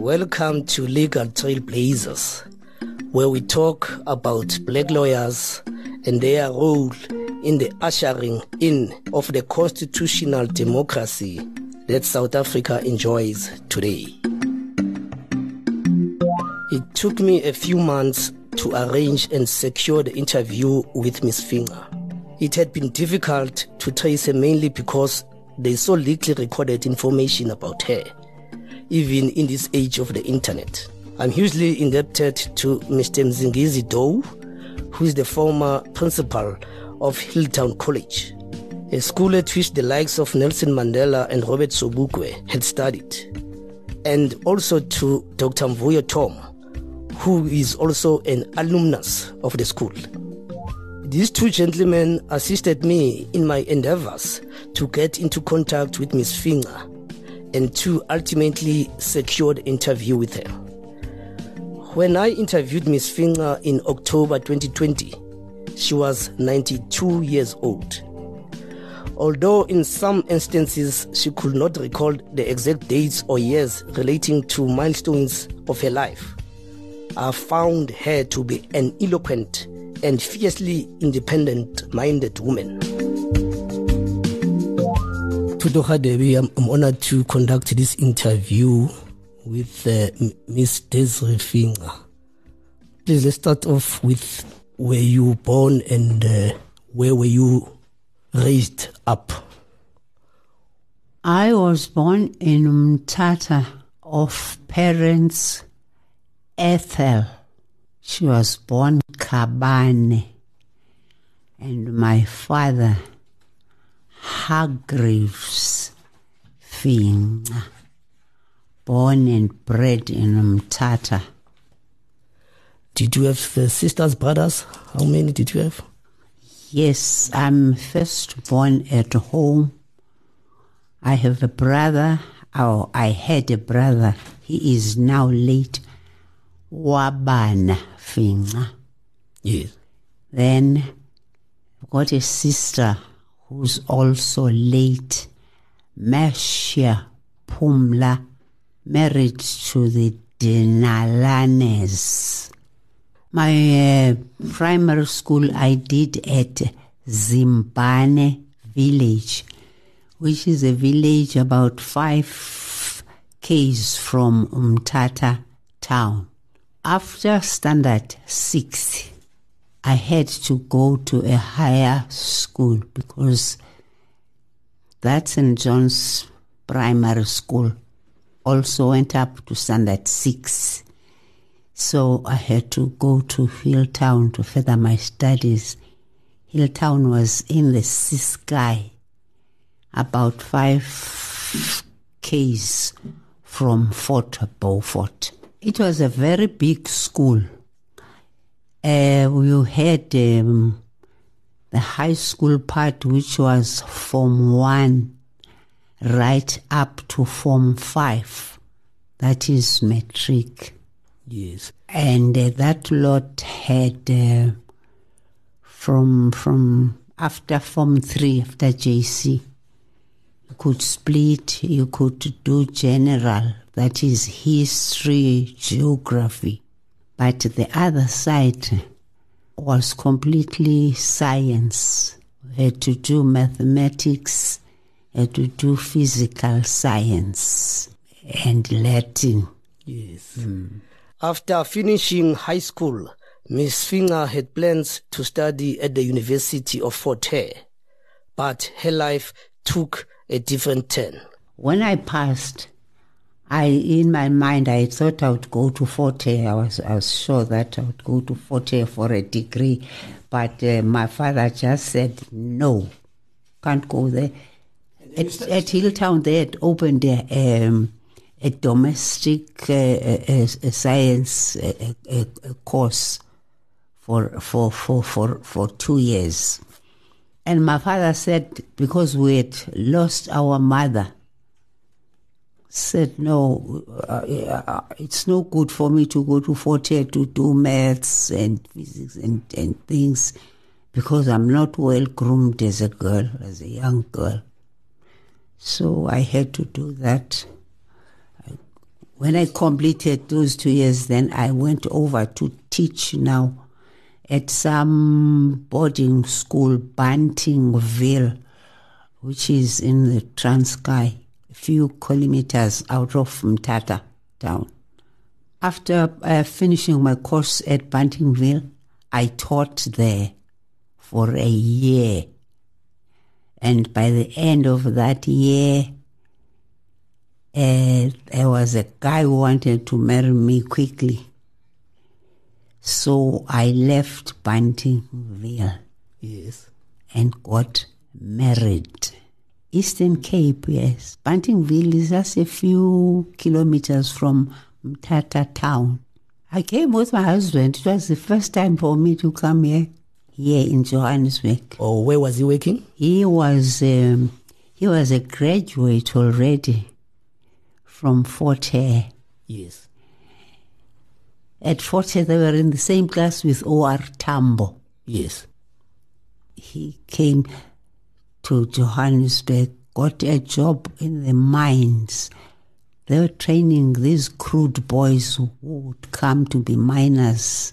Welcome to Legal Trailblazers, where we talk about black lawyers and their role in the ushering in of the constitutional democracy that South Africa enjoys today. It took me a few months to arrange and secure the interview with Ms. Finger. It had been difficult to trace her mainly because there is so little recorded information about her, even in this age of the internet. I'm hugely indebted to Mr. Mzingizi Doe, who is the former principal of Healdtown College, a school at which the likes of Nelson Mandela and Robert Sobukwe had studied, and also to Dr. Mvuyo Tom, who is also an alumnus of the school. These two gentlemen assisted me in my endeavors to get into contact with Miss Finger and to ultimately secure the interview with her. When I interviewed Miss Finger in October 2020, she was 92 years old. Although in some instances she could not recall the exact dates or years relating to milestones of her life, I found her to be an eloquent and fiercely independent minded woman. Tudoha Devi, I'm, I'm honored to conduct this interview with uh, Miss Desiree Finger. Please let's start off with where you born and uh, where were you raised up? I was born in Mtata of parents Ethel. She was born Kabane. And my father, Hargreaves Finger, born and bred in Mtata. Did you have uh, sisters, brothers? How many did you have? Yes, I'm first born at home. I have a brother, or I had a brother. He is now late. Wabana Finger. Yes. Then got a sister who's also late. Mercia Pumla, married to the Dinalanes. My uh, primary school I did at Zimbane village, which is a village about five k's from Umtata town. After standard six, I had to go to a higher school because that's St. John's primary school also went up to standard six. So I had to go to Healdtown to further my studies. Healdtown was in the sky, about five k's from Fort Beaufort. It was a very big school. Uh, we had um, the high school part, which was Form 1 right up to Form 5. That is matric. Yes. And uh, that lot had uh, from from after Form 3, after JC, you could split, you could do general, that is history, geography. But the other side was completely science. We had to do mathematics, had to do physical science and Latin. Yes. After finishing high school, Miss Finger had plans to study at the University of Fort Hare, but her life took a different turn. When I passed, I in my mind I thought I would go to Fort Hare. I was I was sure that I would go to Fort Hare for a degree, but uh, my father just said no, can't go there. At, at Healdtown, they had opened a, um, a domestic uh, a, a science a course for for for for for two years, and my father said because we had lost our mother said, no, uh, uh, it's no good for me to go to Fort Hare to do maths and physics and, and things because I'm not well groomed as a girl, as a young girl. So I had to do that. When I completed those two years, then I went over to teach now at some boarding school, Buntingville, which is in the Transkei, few kilometers out of Mthatha town. After uh, finishing my course at Buntingville, I taught there for a year. And by the end of that year, uh, there was a guy who wanted to marry me quickly. So I left Buntingville. Yes. and got married. Eastern Cape, yes. Buntingville is just a few kilometers from Mthatha town. I came with my husband. It was the first time for me to come here, here in Johannesburg. Or where was he working? He was um, he was a graduate already from Fort Hare. Yes. At Fort Hare, they were in the same class with O.R. Tambo. Yes. he came to Johannesburg, got a job in the mines. They were training these crude boys who would come to be miners,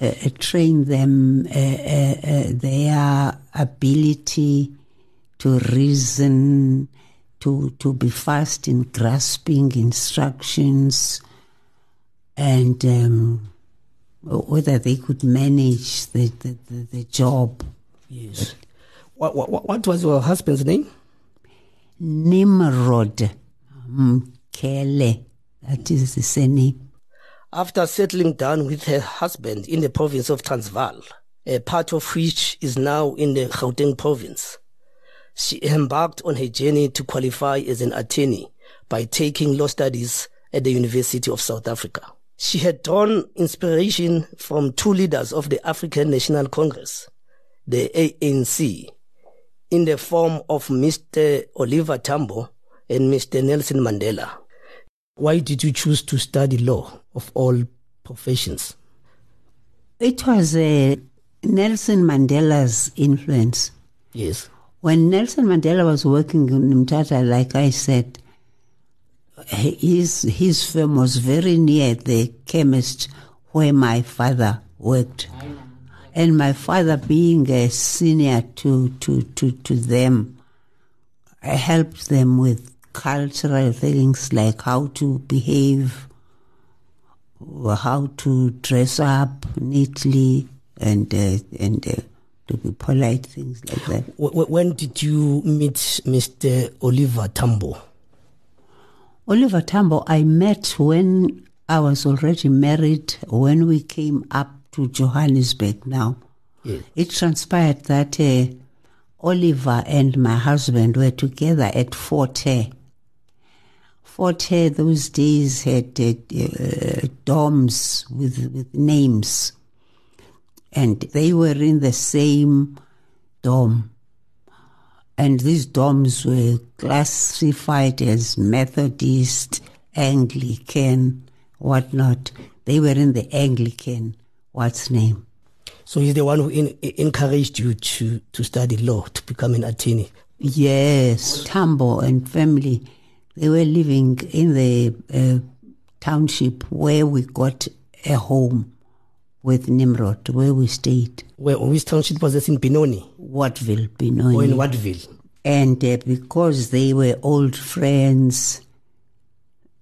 uh, uh, train them uh, uh, uh, their ability to reason, to, to be fast in grasping instructions, and um, whether they could manage the, the, the, the job. Yes. What, what, what was your husband's name? Nimrod Mkele, that is the surname. After settling down with her husband in the province of Transvaal, a part of which is now in the Gauteng province, she embarked on her journey to qualify as an attorney by taking law studies at the University of South Africa. She had drawn inspiration from two leaders of the African National Congress, the ANC, in the form of Mr. Oliver Tambo and Mr. Nelson Mandela. Why did you choose to study law of all professions? It was uh, Nelson Mandela's influence. Yes. When Nelson Mandela was working in Mthatha, like I said, his, his firm was very near the chemist where my father worked. And my father, being a senior to, to, to, to them, I helped them with cultural things like how to behave, how to dress up neatly, and uh, and uh, to be polite, things like that. Wh- wh- When did you meet Mr. Oliver Tambo? Oliver Tambo, I met when I was already married, when we came up to Johannesburg now. Yes. It transpired that uh, Oliver and my husband were together at Fort Hare. Forte those days had uh, dorms with, with names, and they were in the same dorm. And these dorms were classified as Methodist, Anglican, whatnot. They were in the Anglican, what's name? So he's the one who in, encouraged you to, to study law, to become an attorney. Yes, Tambo and family, they were living in the uh, township where we got a home with Nimrod, where we stayed, Where which township was this in Benoni Wattville, or in Benoni. Wattville? And uh, because they were old friends,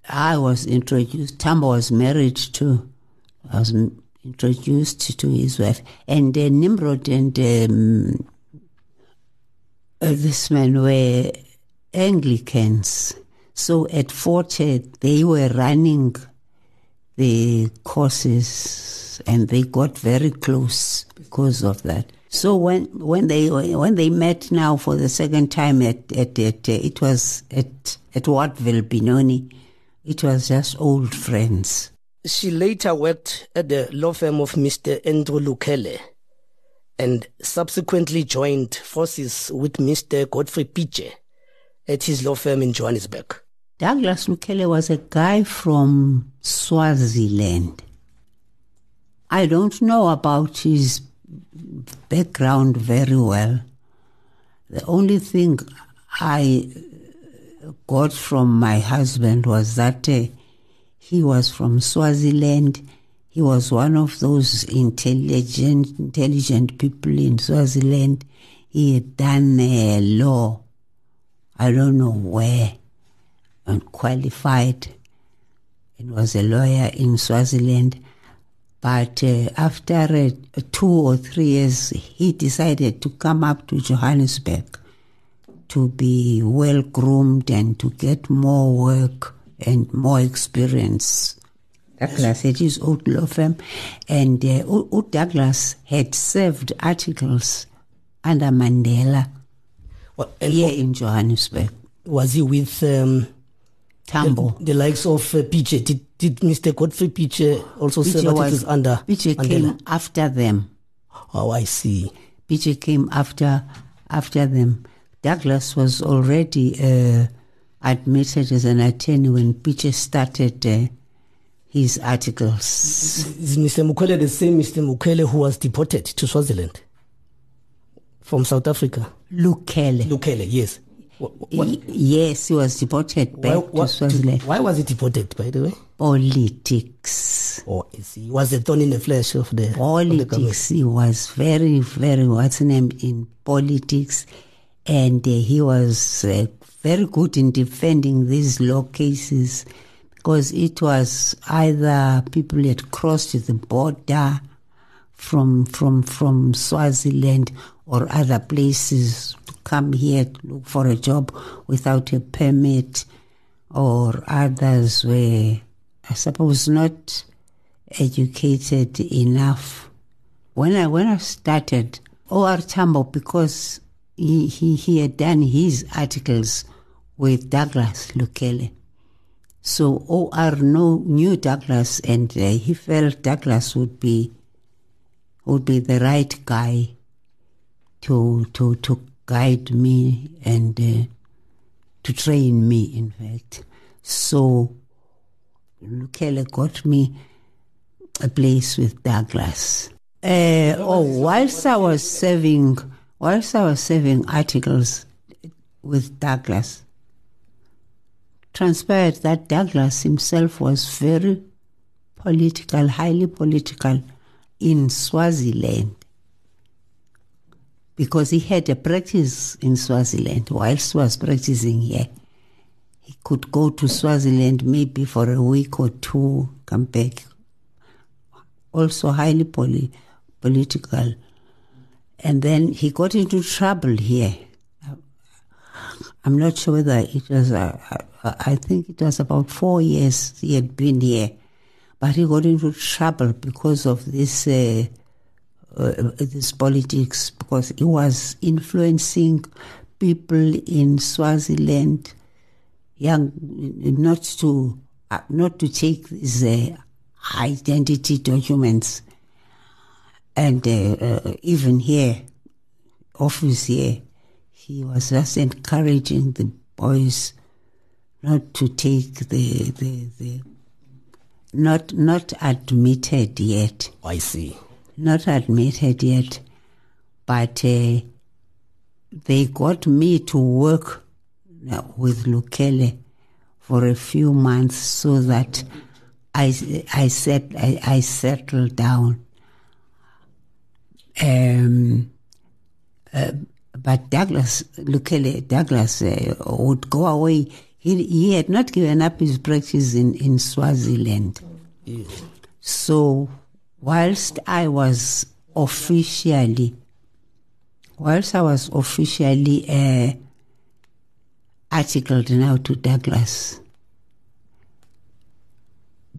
I was introduced. Tambo was married to. I was introduced to his wife, and uh, Nimrod and um, uh, this man were Anglicans. So at Fort Hare, they were running the courses, and they got very close because of that. So when when they when they met now for the second time at at, at it was at at Wattville Benoni, it was just old friends. She later worked at the law firm of Mr. Andrew Lukele and subsequently joined forces with Mr. Godfrey Pitje at his law firm in Johannesburg. Douglas Lukele was a guy from Swaziland. I don't know about his background very well. The only thing I got from my husband was that uh, he was from Swaziland. He was one of those intelligent, intelligent people in Swaziland. He had done uh, law. I don't know where, and qualified, He was a lawyer in Swaziland. But uh, after uh, two or three years, he decided to come up to Johannesburg to be well groomed and to get more work and more experience. Douglas had his old law firm, and uh, o- Douglas had served articles under Mandela Well, here in Johannesburg. was he with um, Tambo. the, the likes of uh, Pitje? Did, did Mr. Godfrey Pitje also serve PJ articles under PJ Mandela? came after them. Oh, I see. Pitje came after after them. Douglas was already uh, admitted as an attorney when Pitje started uh, his articles. Is Mr. Mukwele the same Mr. Mukwele who was deported to Swaziland from South Africa? Lukele. Lukele, yes. Wh- wh- What, Yes, he was deported back why, to what- Swaziland. why was he deported, by the way? Politics. Oh, I see. He was a thorn in the flesh of the, of the. Politics. He was very, very, what's his name, in politics. And uh, he was uh, very good in defending these law cases because it was either people had crossed the border from from from Swaziland or other places to come here to look for a job without a permit, or others were, I suppose, not educated enough. When I when I started, O.R. Tambo, because he, he, he had done his articles with Douglas Lukele. So O.R. Knew Douglas and uh, he felt Douglas would be would be the right guy to to to guide me and uh, to train me in fact. So Lukele got me a place with Douglas. Uh, oh, whilst I was serving, whilst I was serving articles with Douglas, transpired that Douglas himself was very political, highly political in Swaziland because he had a practice in Swaziland whilst was practicing here. He could go to Swaziland maybe for a week or two, come back. Also highly poli- political. And then he got into trouble here. I'm not sure whether it was, uh, I think it was about four years he had been here. But he got into trouble because of this, uh, uh, this politics, because he was influencing people in Swaziland, young, not to, uh, not to take these uh, identity documents. And uh, uh, even here, office here, he was just encouraging the boys not to take the the, the not not admitted yet, I see. not admitted yet, but uh, they got me to work uh, with Lukele for a few months so that I I set I, I settled down. Um, uh, but Douglas Lukele Douglas uh, would go away. He he had not given up his practice in in Swaziland. So, whilst I was officially, whilst I was officially uh, articled now to Douglas,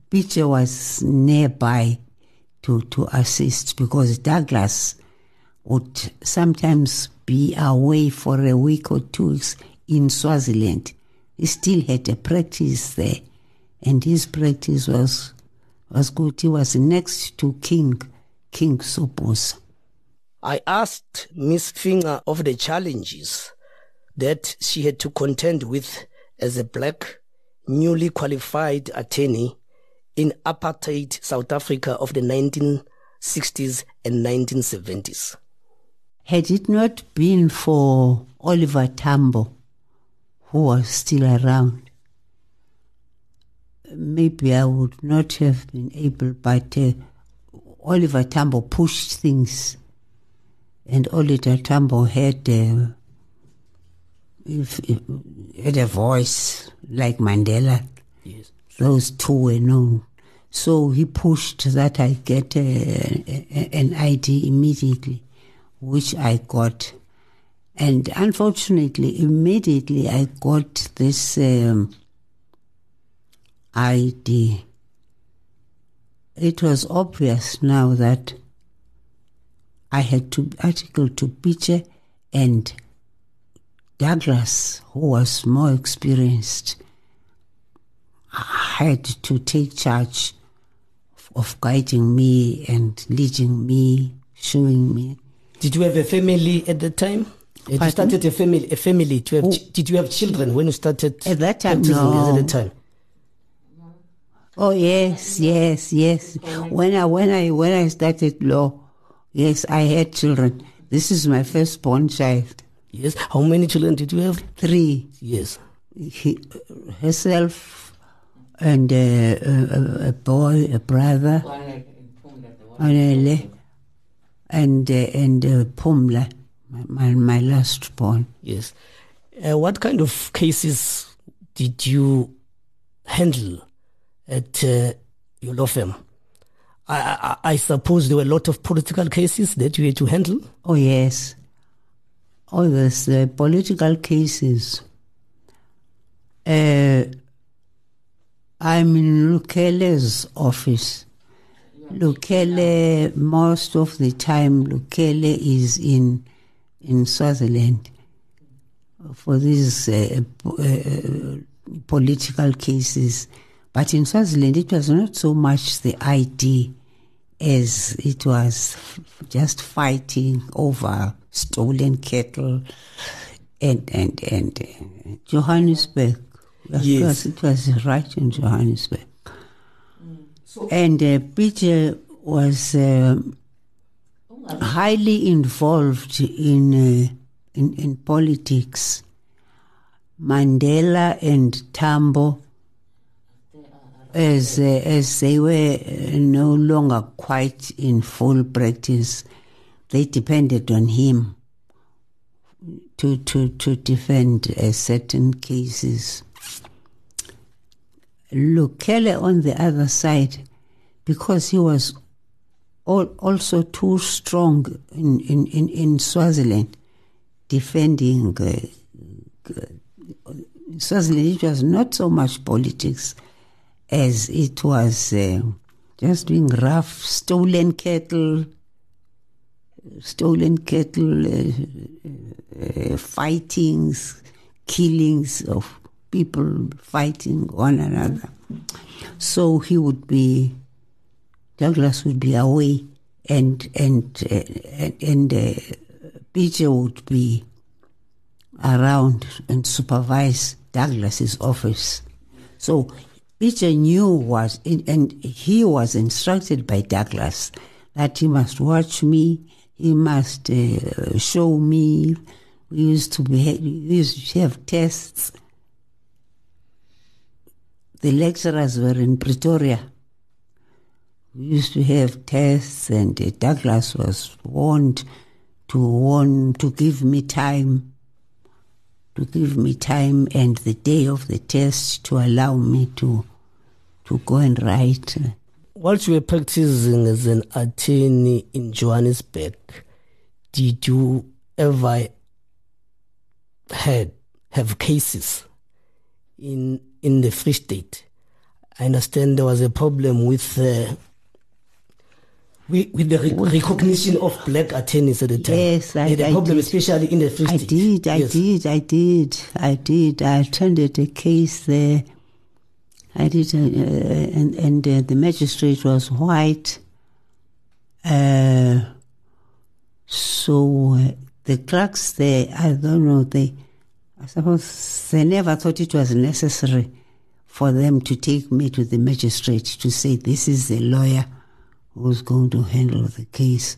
Peter was nearby to, to assist because Douglas would sometimes be away for a week or two weeks in Swaziland. He still had a practice there, and his practice was was good. He was next to King King Sobhuza. I asked Miss Finger of the challenges that she had to contend with as a black, newly qualified attorney in apartheid South Africa of the 1960s and 1970s. Had it not been for Oliver Tambo, who was still around, maybe I would not have been able, but uh, Oliver Tambo pushed things, and Oliver Tambo had uh, if, if, had a voice like Mandela. Yes. Those two were known. So he pushed that I get a, a, an ID immediately, which I got. And unfortunately, immediately I got this um, ID. It was obvious now that I had to article to Pitje and Douglas, who was more experienced, had to take charge of guiding me and leading me, showing me. Did you have a family at the time? Had you started a family. A family. To have, Oh. ch- did you have children when you started? At that time, no. At the time. Oh yes, yes, yes. When I when I when I started law, yes, I had children. This is my firstborn child. Yes. How many children did you have? Three. Yes. He, herself and uh, a, a, a boy, a brother, Anele, and uh, and uh, Pumla, my, my my last born. Yes. Uh, what kind of cases did you handle at uh, your law firm? I, I, I suppose there were a lot of political cases that you had to handle. Oh yes. Oh, there's uh, political cases. Uh, I'm in Lukele's office. Lukele, most of the time, Lukele is in in Swaziland for these uh, uh, political cases. But in Swaziland, it was not so much the ID as it was just fighting over stolen cattle and and and uh, Johannesburg. Of Yes. course, it was right in Johannesburg. And uh, Peter was um highly involved in, uh, in in politics. Mandela and Tambo, as uh, as they were uh, no longer quite in full practice, they depended on him to to to defend uh, certain cases. Lukele on the other side, because he was al- also too strong in, in, in, in Swaziland, defending uh, in Swaziland, it was not so much politics as it was uh, just being rough, stolen cattle, stolen cattle, uh, uh, fightings, killings of people fighting one another. So he would be, Douglas would be away, and and uh, and, uh, Peter would be around and supervise Douglas's office. So Peter knew was, and he was instructed by Douglas that he must watch me, he must uh, show me. We used to be, we used to have tests. The lecturers were in Pretoria. We used to have tests, and uh, Douglas was warned to warn to give me time to give me time and the day of the test to allow me to to go and write. Whilst you were practicing as an attorney in Johannesburg, did you ever had have cases in in the Free State? I understand there was a problem with uh, with, with the rec- recognition of black attorneys at the time. Yes, I- They had a I problem, did. especially in the Free I State. did, I Yes. did, I did, I did. I attended a case there. I did, uh, uh, and and uh, the magistrate was white. Uh, so uh, the clerks there, I don't know, they, I suppose they never thought it was necessary for them to take me to the magistrate to say this is the lawyer who's going to handle the case.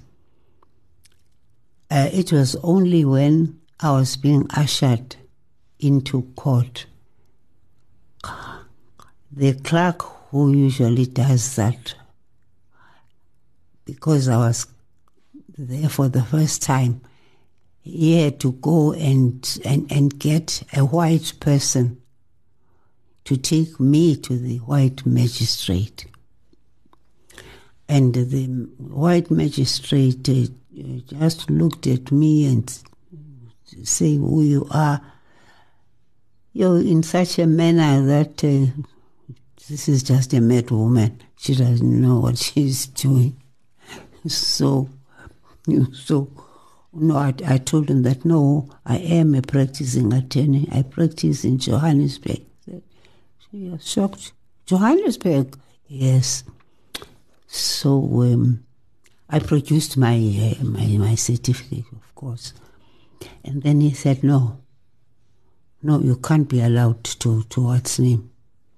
Uh, it was only when I was being ushered into court the clerk who usually does that, because I was there for the first time, he had to go and, and, and get a white person to take me to the white magistrate. And the white magistrate uh, just looked at me and say who you are. You're in such a manner that uh, this is just a mad woman. She doesn't know what she's doing. So, so no, I, I told him that no, I am a practicing attorney. I practice in Johannesburg. She was shocked. Johannesburg? Yes. So um, I produced my, uh, my my certificate, of course, and then he said, "No, no, you can't be allowed to to what's name,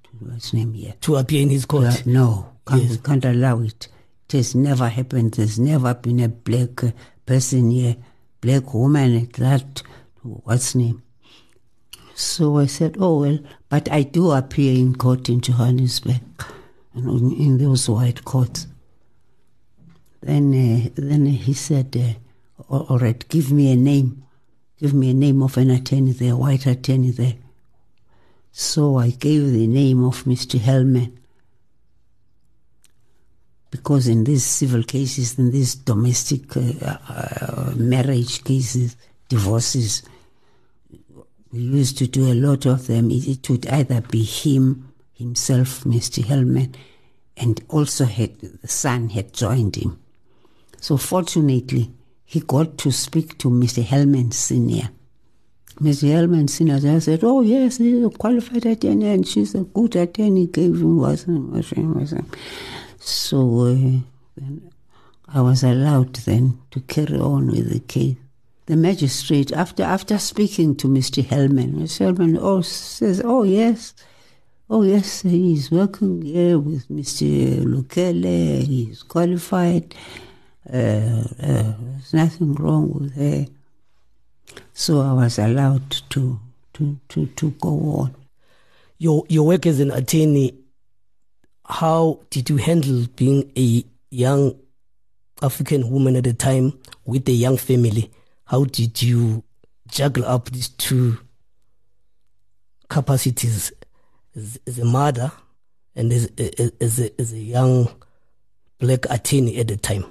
to what's name here to appear in his court. no, can't, Yes. we can't allow it. It has never happened. There's never been a black uh, person here, black woman at that. What's name? So I said, oh well, but I do appear in court in Johannesburg, in, in those white courts. Then, uh, then he said, uh, all right, give me a name, give me a name of an attorney there, a white attorney there. So I gave the name of Mr. Hellman because in these civil cases, in these domestic uh, uh, marriage cases, divorces, we used to do a lot of them. It would either be him, himself, Mr. Hellman, and also had, the son had joined him. So fortunately, he got to speak to Mr. Hellman Senior. Mr. Hellman just said, "Oh yes, he's a qualified attorney, and she's a good attorney." Gave him wasn't. So uh, I was allowed then to carry on with the case. The magistrate, after after speaking to Mr. Hellman, Mr. Hellman oh, says, "Oh yes, oh yes, he's working here with Mr. Lukele. He's qualified. Uh, uh, there's nothing wrong with her." So I was allowed to to to, to go on. Your your work as an attorney, how did you handle being a young African woman at the time with a young family? How did you juggle up these two capacities as, as a mother and is as, a, as a young black attorney at the time?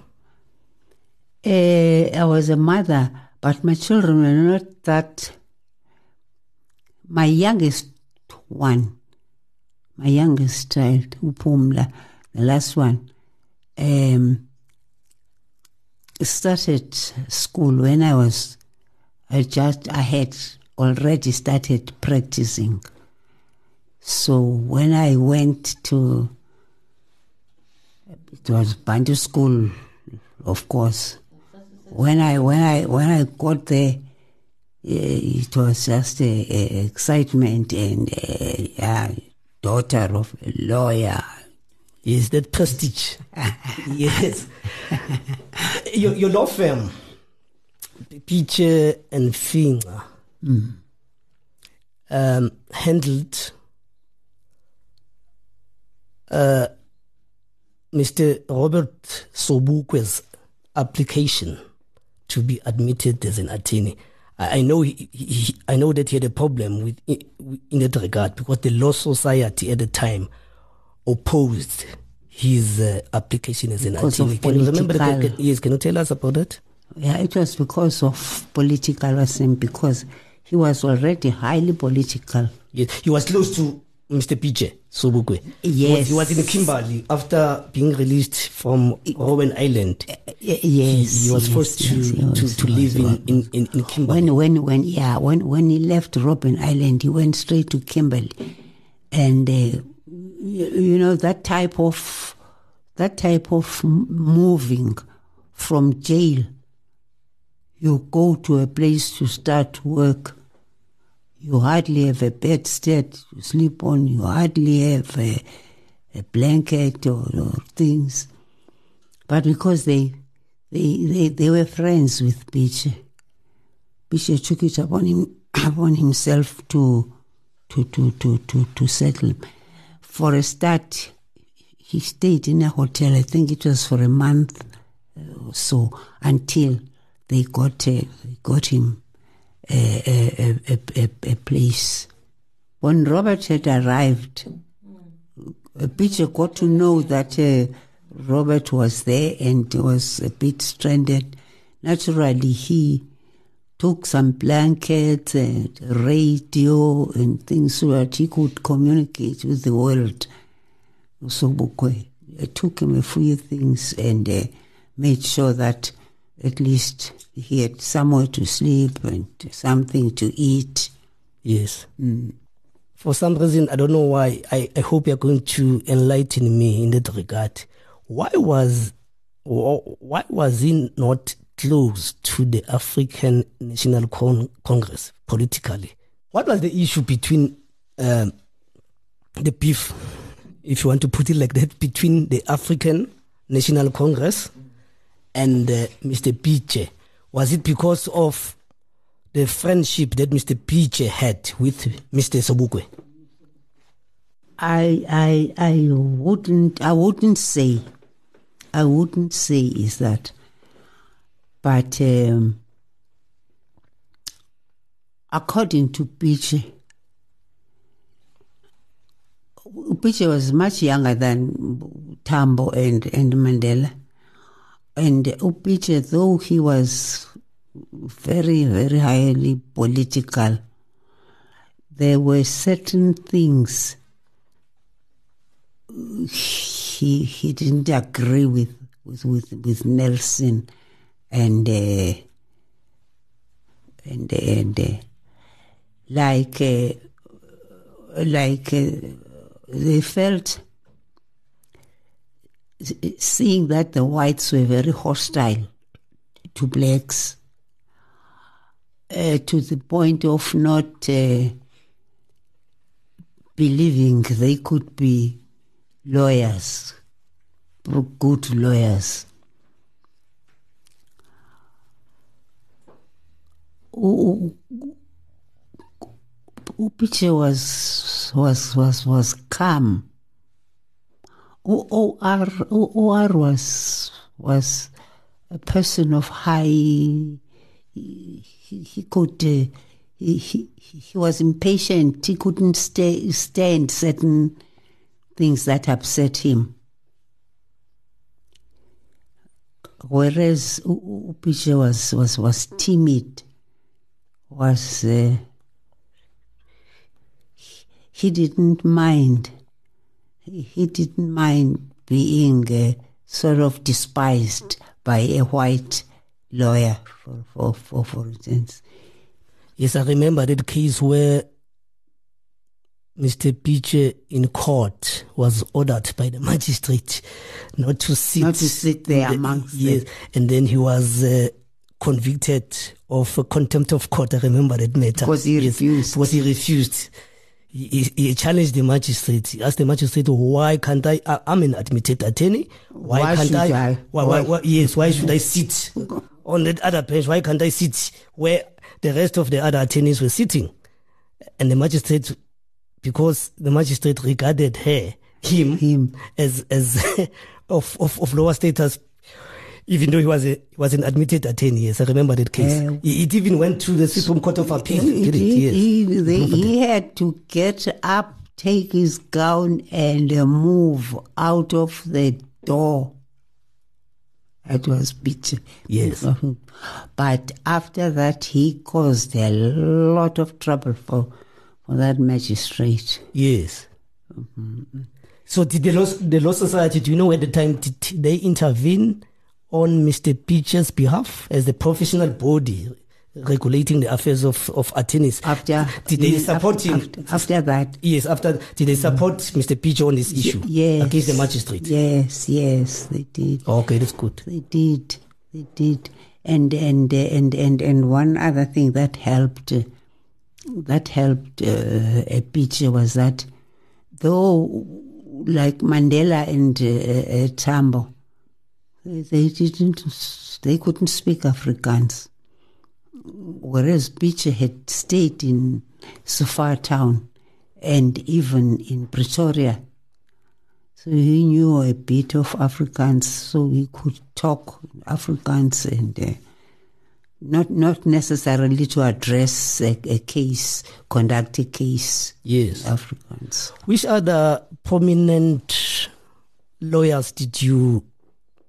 Uh, I was a mother, but my children were not that. My youngest one, my youngest child, Upumla, the last one, um, started school when I was, I just, I had already started practicing. So when I went to, it was Bantu school, of course. When I when I when I got there, eh, it was just a, a excitement and a, yeah, daughter of a lawyer. Yes, that prestige. yes. your, your law firm, Pitje and Finger, um, handled uh, Mr. Robert Sobukwe's application to be admitted as an attorney. I I know he, he, I know that he had a problem with in that regard because the Law Society at the time opposed his uh, application as an Because attorney. Can you remember that? political- Yes, can you tell us about that? Yeah, it was because of political reason, because he was already highly political. Yes, he was close to Mr. PJ Sobukwe. Yes. he was in Kimberley after being released from Robben Island. Eh, eh, eh, yes, he was yes, forced to, yes, to, to live in, in, in, in Kimberley. When when when yeah when when he left Robben Island, he went straight to Kimberley, and uh, you, you know that type of that type of moving from jail. You go to a place to start work. You hardly have a bedstead to sleep on. You hardly have a, a blanket or, or things. But because they they, they, they were friends with Pitje, Pitje took it upon him upon himself to to to to to, to settle. for a start, he stayed in a hotel. I think it was for a month or so until they got uh, got him a, a, a, a, place. When Robert had arrived, Peter got to know that uh, Robert was there and was a bit stranded. Naturally, he took some blankets and radio and things so that he could communicate with the world. So Bukwe took him a few things and uh, made sure that at least he had somewhere to sleep and something to eat. Yes. Mm. For some reason, I don't know why, I, I hope you're going to enlighten me in that regard. Why was why was he not close to the African National Con- Congress politically? What was the issue between um, the beef, if you want to put it like that, between the African National Congress and uh, Mr. Pitje? Was it because of the friendship that Mr. Pitje had with Mr. Sobukwe? I I I wouldn't I wouldn't say I wouldn't say is that, but um, according to Pitje, Pitje was much younger than Tambo and and Mandela. And Upitje, though he was very, very highly political, there were certain things he he didn't agree with with with, with Nelson and uh, and and uh, like uh, like uh, they felt seeing that the whites were very hostile to blacks uh, to the point of not uh, believing they could be lawyers, good lawyers. Upitje was was was was calm OR, was, was a person of high, he, he could, uh, he, he, he was impatient. He couldn't stay, stand certain things that upset him. Whereas Upitje was, was, was timid, was, uh, he didn't mind he didn't mind being uh, sort of despised by a white lawyer, for, for, for, for instance. Yes, I remember that case where Mr. Pitje in court was ordered by the magistrate not to sit, not to sit there the, amongst yes, them. and then he was uh, convicted of contempt of court. I remember that matter because he yes, refused. Because he refused he, he, challenged the magistrate. He asked the magistrate, "Why can't I? I'm an admitted attorney. Why, why can't I? I? Why, why, why, yes, why should I sit on that other bench? Why can't I sit where the rest of the other attorneys were sitting?" And the magistrate, because the magistrate regarded her, him, him. as as of, of of lower status even though he was a was an admitted attorney. Yes, I remember that case. Uh, it even went to the Supreme Court of Appeal. He, he, yes. he, he had to get up, take his gown, and uh, move out of the door. It was bitter. Yes. But after that, he caused a lot of trouble for, for that magistrate. Yes. Mm-hmm. So did the law, the law society, do you know at the time, did they intervene on Mr. Pitje's behalf as the professional body regulating the affairs of, of attorneys. After did they support after, him? After, after, that, yes. After did they support mm. Mr. Pitje on this issue? Yes, against the magistrate. Yes, yes, they did. Okay, that's good. They did. They did. And and and and and one other thing that helped that helped uh, a Pitje was that though like Mandela and uh, uh, Tambo they didn't, they couldn't speak Afrikaans. Whereas Pitje had stayed in Sophiatown and even in Pretoria So he knew a bit of Afrikaans, so he could talk Afrikaans and uh, not not necessarily to address a, a case, conduct a case. Yes. Afrikaans. Which other prominent lawyers did you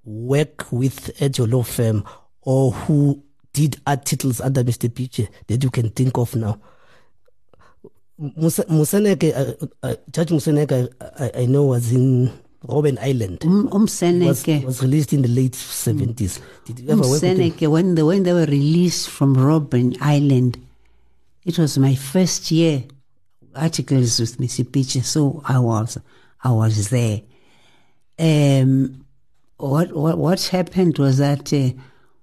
work with at your law firm or who did articles under Mr. Pitje that you can think of now? Moseneke, uh, uh, Judge Moseneke, I, I, know was in Robben Island. Um, um was, was, released in the late 70s. Did you ever um, work with when, the, when they were released from Robben Island, it was my first year articles with Mr. Pitje, so I was I was there. Um, what what what happened was that uh,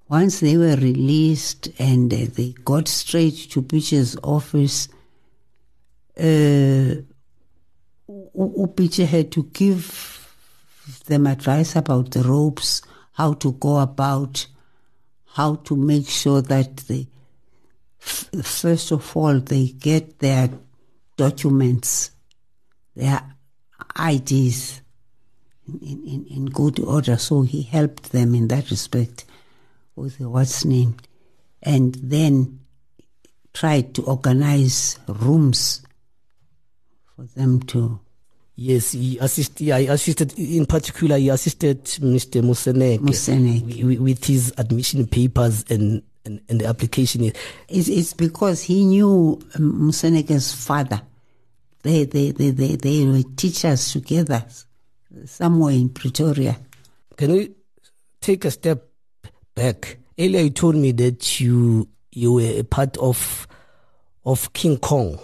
once they were released and uh, they got straight to Pitje's office, uh, Pitje had to give them advice about the ropes, how to go about, how to make sure that they, first of all, they get their documents, their IDs in, in, in good order. So he helped them in that respect with the what's name. And then tried to organize rooms for them to. Yes, he assisted. I assisted in particular. He assisted Mr. Moseneke, Moseneke. with his admission papers and and, and the application. It's, it's because he knew um, Moseneke's father. They, they, they, they, they were teachers together somewhere in Pretoria. Can we take a step back? Earlier, you told me that you you were a part of of King Kong.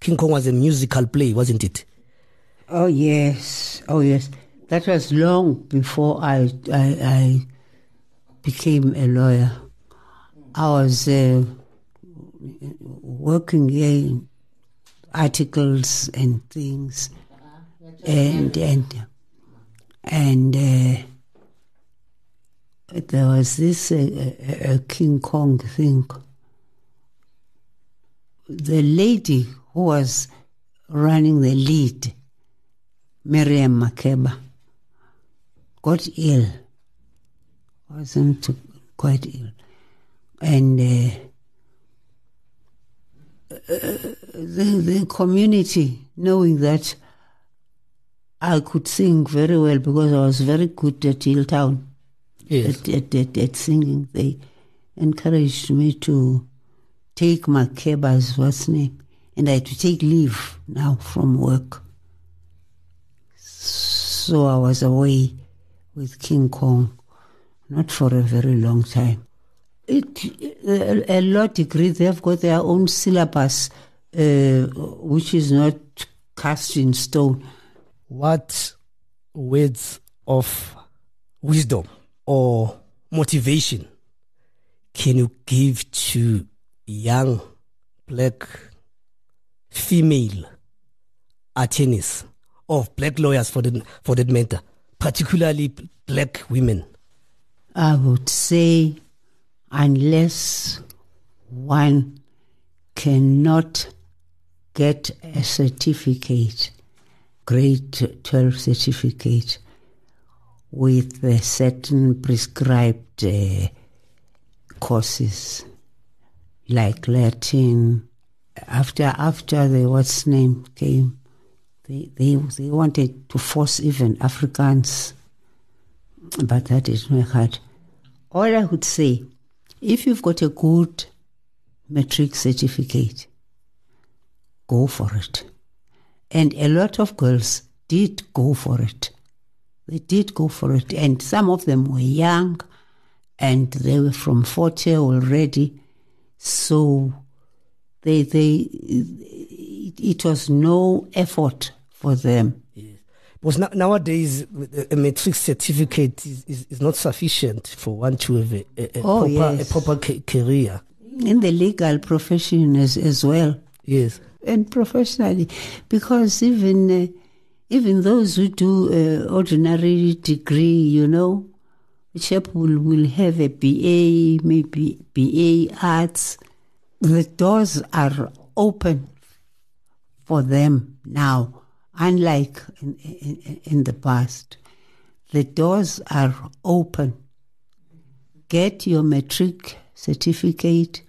King Kong was a musical play, wasn't it? Oh yes, oh yes. That was long before I I, I became a lawyer. I was uh, working in articles and things, and and and uh, there was this uh, uh, King Kong thing. The lady who was running the lead, Miriam Makeba, got ill, wasn't quite ill, and uh, the, the community, knowing that I could sing very well because I was very good at Healdtown. Yes. At, at, at, at, singing. They encouraged me to take Makeba's what's name, and I had to take leave now from work. So I was away with King Kong, not for a very long time. It, a, a law degree, they've got their own syllabus, uh, which is not cast in stone what words of wisdom or motivation can you give to young black female attorneys or black lawyers for that, for that matter, particularly black women? I would say, unless one cannot get a certificate grade 12 certificate with certain prescribed uh, courses like Latin. After after the what's name came, they they they wanted to force even Africans, but that didn't work out. All I would say, if you've got a good matric certificate, go for it. And a lot of girls did go for it. They did go for it. And some of them were young and they were from 40 already. So they, they, it was no effort for them. Yes. Because nowadays, a matric certificate is, is, is, not sufficient for one to have a, a, a oh, proper, yes. a proper ca- career. In the legal profession as, as well. Yes and professionally, because even uh, even those who do uh, ordinary degree, you know, chap will, will have a BA, maybe BA arts. The doors are open for them now. unlike in, in, in the past, the doors are open. Get your matric certificate,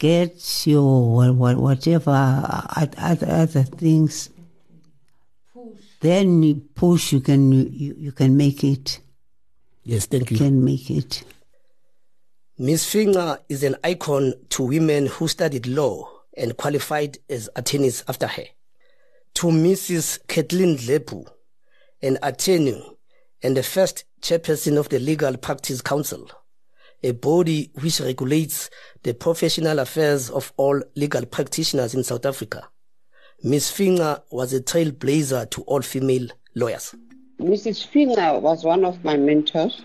get your whatever other, other things. Then you push, you can you, you can make it. Yes, thank you. you can make it. Miss Finger is an icon to women who studied law and qualified as attorneys after her. To Mrs. Kathleen Dlepu, an attorney and the first chairperson of the Legal Practice Council, a body which regulates the professional affairs of all legal practitioners in South Africa. Ms. Finger was a trailblazer to all female lawyers. Mrs. Finger was one of my mentors,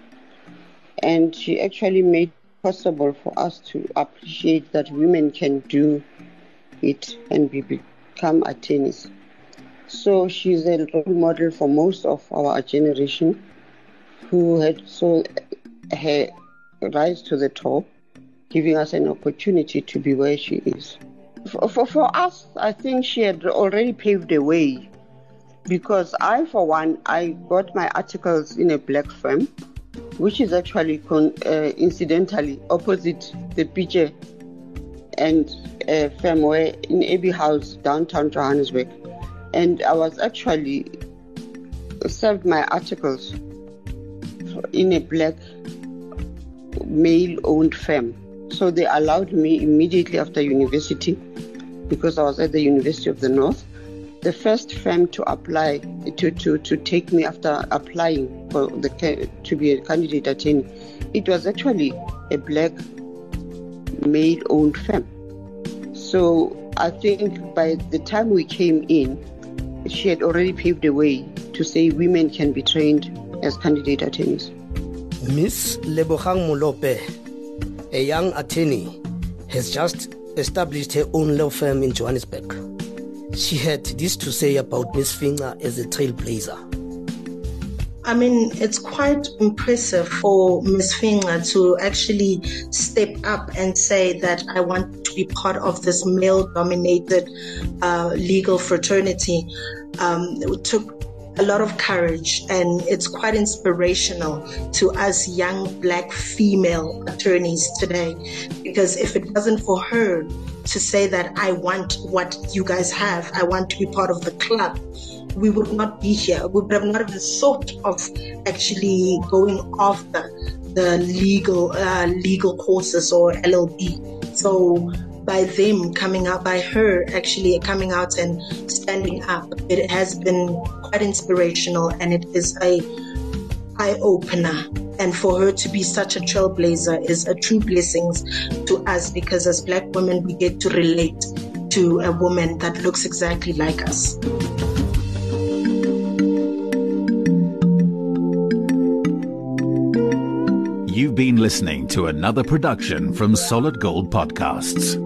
and she actually made possible for us to appreciate that women can do it and be, become attorneys. So she's a role model for most of our generation who had so her rise to the top, giving us an opportunity to be where she is. For, for, for us, I think she had already paved the way because I, for one, I got my articles in a black firm which is actually con- uh, incidentally opposite the Pitje and uh, firm where in Abbey House, downtown Johannesburg. And I was actually served my articles in a black male owned firm. So they allowed me immediately after university because I was at the University of the North the first firm to apply to, to, to take me after applying for the to be a candidate attorney. It was actually a black male owned firm. So I think by the time we came in, she had already paved the way to say women can be trained as candidate attorneys. Miss Lebogang Molope, a young attorney, has just established her own law firm in Johannesburg. She had this to say about Miss Finger as a trailblazer. I mean, it's quite impressive for Miss Finger to actually step up and say that I want to be part of this male dominated uh, legal fraternity. Um, a lot of courage and it's quite inspirational to us young black female attorneys today because if it wasn't for her to say that I want what you guys have, I want to be part of the club, we would not be here. We would have not even thought of actually going after the legal uh, legal courses or LLB. So by them coming out, by her actually coming out and standing up, it has been quite inspirational and it is a eye opener. And for her to be such a trailblazer is a true blessing to us because as black women, we get to relate to a woman that looks exactly like us. You've been listening to another production from Solid Gold Podcasts.